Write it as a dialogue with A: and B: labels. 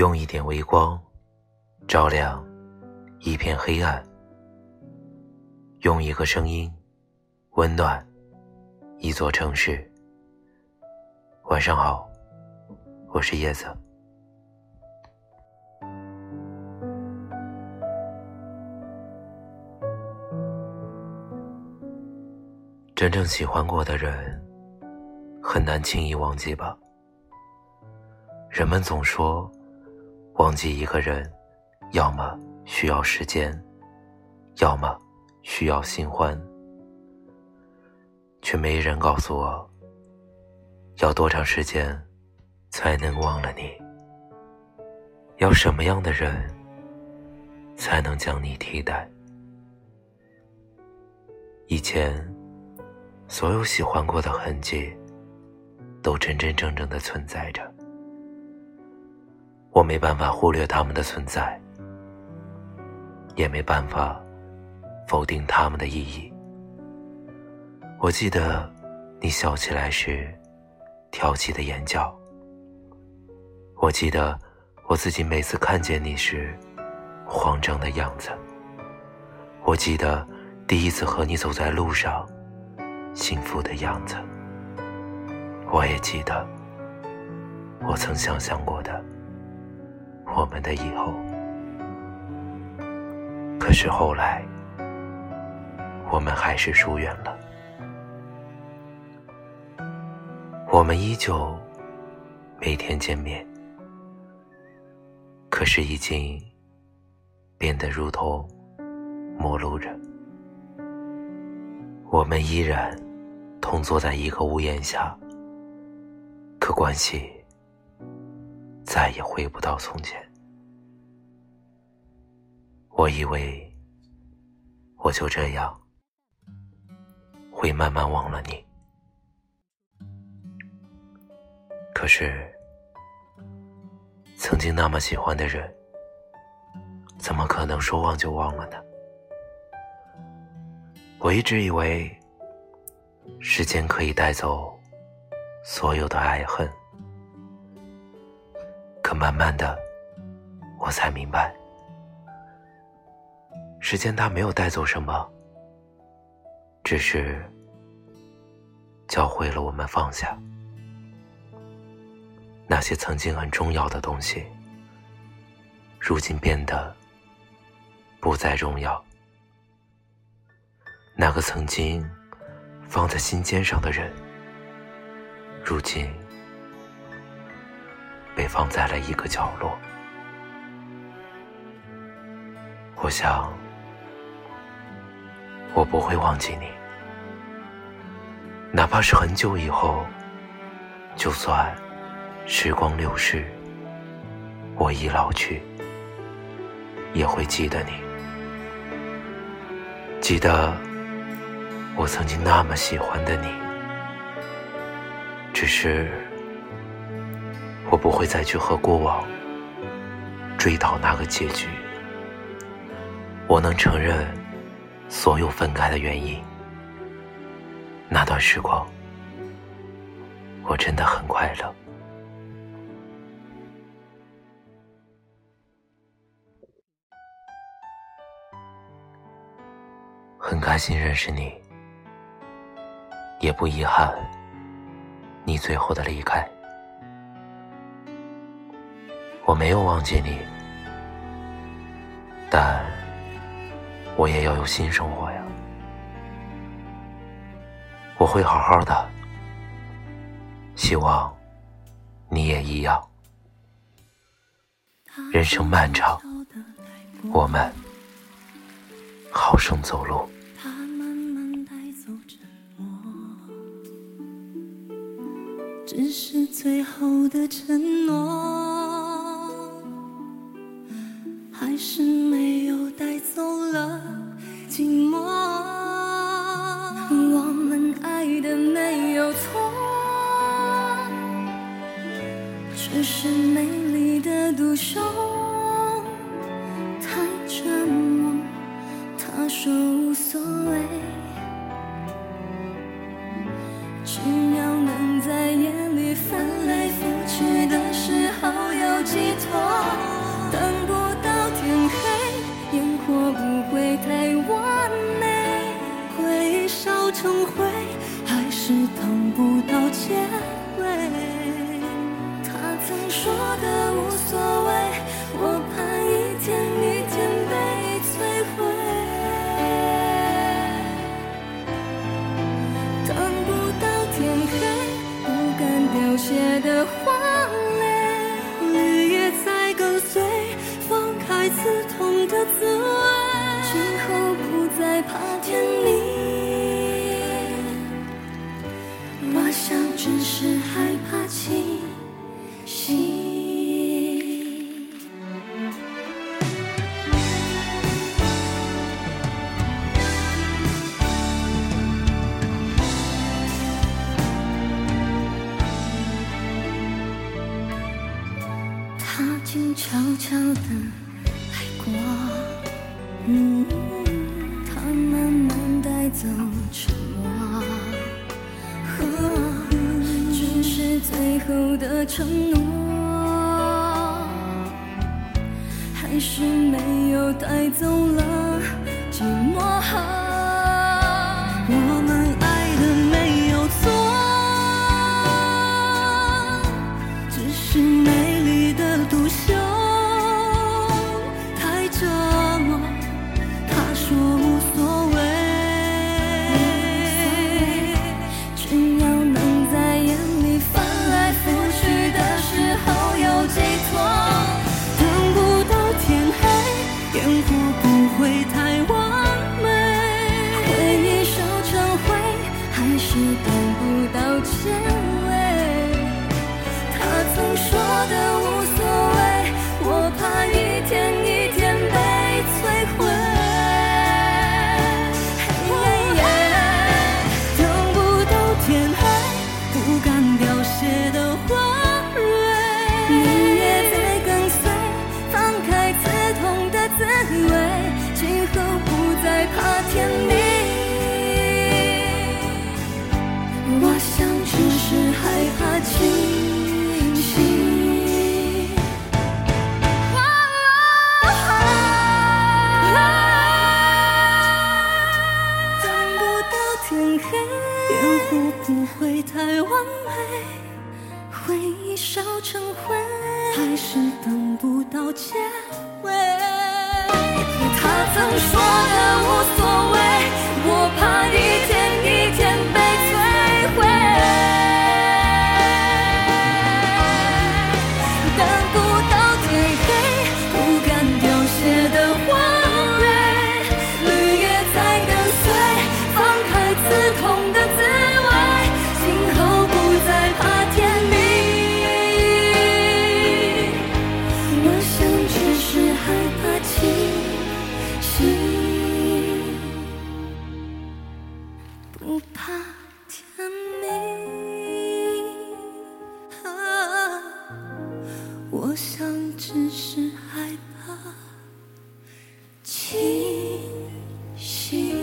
A: 用一点微光照亮一片黑暗，用一个声音温暖一座城市。晚上好，我是叶子。真正喜欢过的人，很难轻易忘记吧？人们总说。忘记一个人，要么需要时间，要么需要新欢，却没人告诉我，要多长时间才能忘了你？要什么样的人才能将你替代？以前，所有喜欢过的痕迹，都真真正正的存在着。我没办法忽略他们的存在，也没办法否定他们的意义。我记得你笑起来时挑起的眼角，我记得我自己每次看见你时慌张的样子，我记得第一次和你走在路上幸福的样子，我也记得我曾想象过的。我们的以后，可是后来，我们还是疏远了。我们依旧每天见面，可是已经变得如同陌路人。我们依然同坐在一个屋檐下，可关系。再也回不到从前。我以为我就这样会慢慢忘了你，可是曾经那么喜欢的人，怎么可能说忘就忘了呢？我一直以为时间可以带走所有的爱恨。可慢慢的，我才明白，时间它没有带走什么，只是教会了我们放下那些曾经很重要的东西，如今变得不再重要。那个曾经放在心尖上的人，如今。放在了一个角落。我想，我不会忘记你，哪怕是很久以后，就算时光流逝，我已老去，也会记得你，记得我曾经那么喜欢的你，只是。我不会再去和过往追讨那个结局。我能承认所有分开的原因。那段时光，我真的很快乐，很开心认识你，也不遗憾你最后的离开。我没有忘记你，但我也要有新生活呀。我会好好的，希望你也一样。人生漫长，我们好生走路。
B: 只是最后的承诺。只是美丽的独秀，太沉默。他说无所谓，只要能在夜里翻来覆去的时候有寄托。等不到天黑，烟火不会太完美，回首成灰，还是等不到结。的无所悄悄地来过。嗯，他慢慢带走沉默，和只是最后的承诺，还是没有带走了寂寞。我。太完美，回忆烧成灰，还是等不到结尾。他曾说的无所谓，我怕你。只是害怕清醒。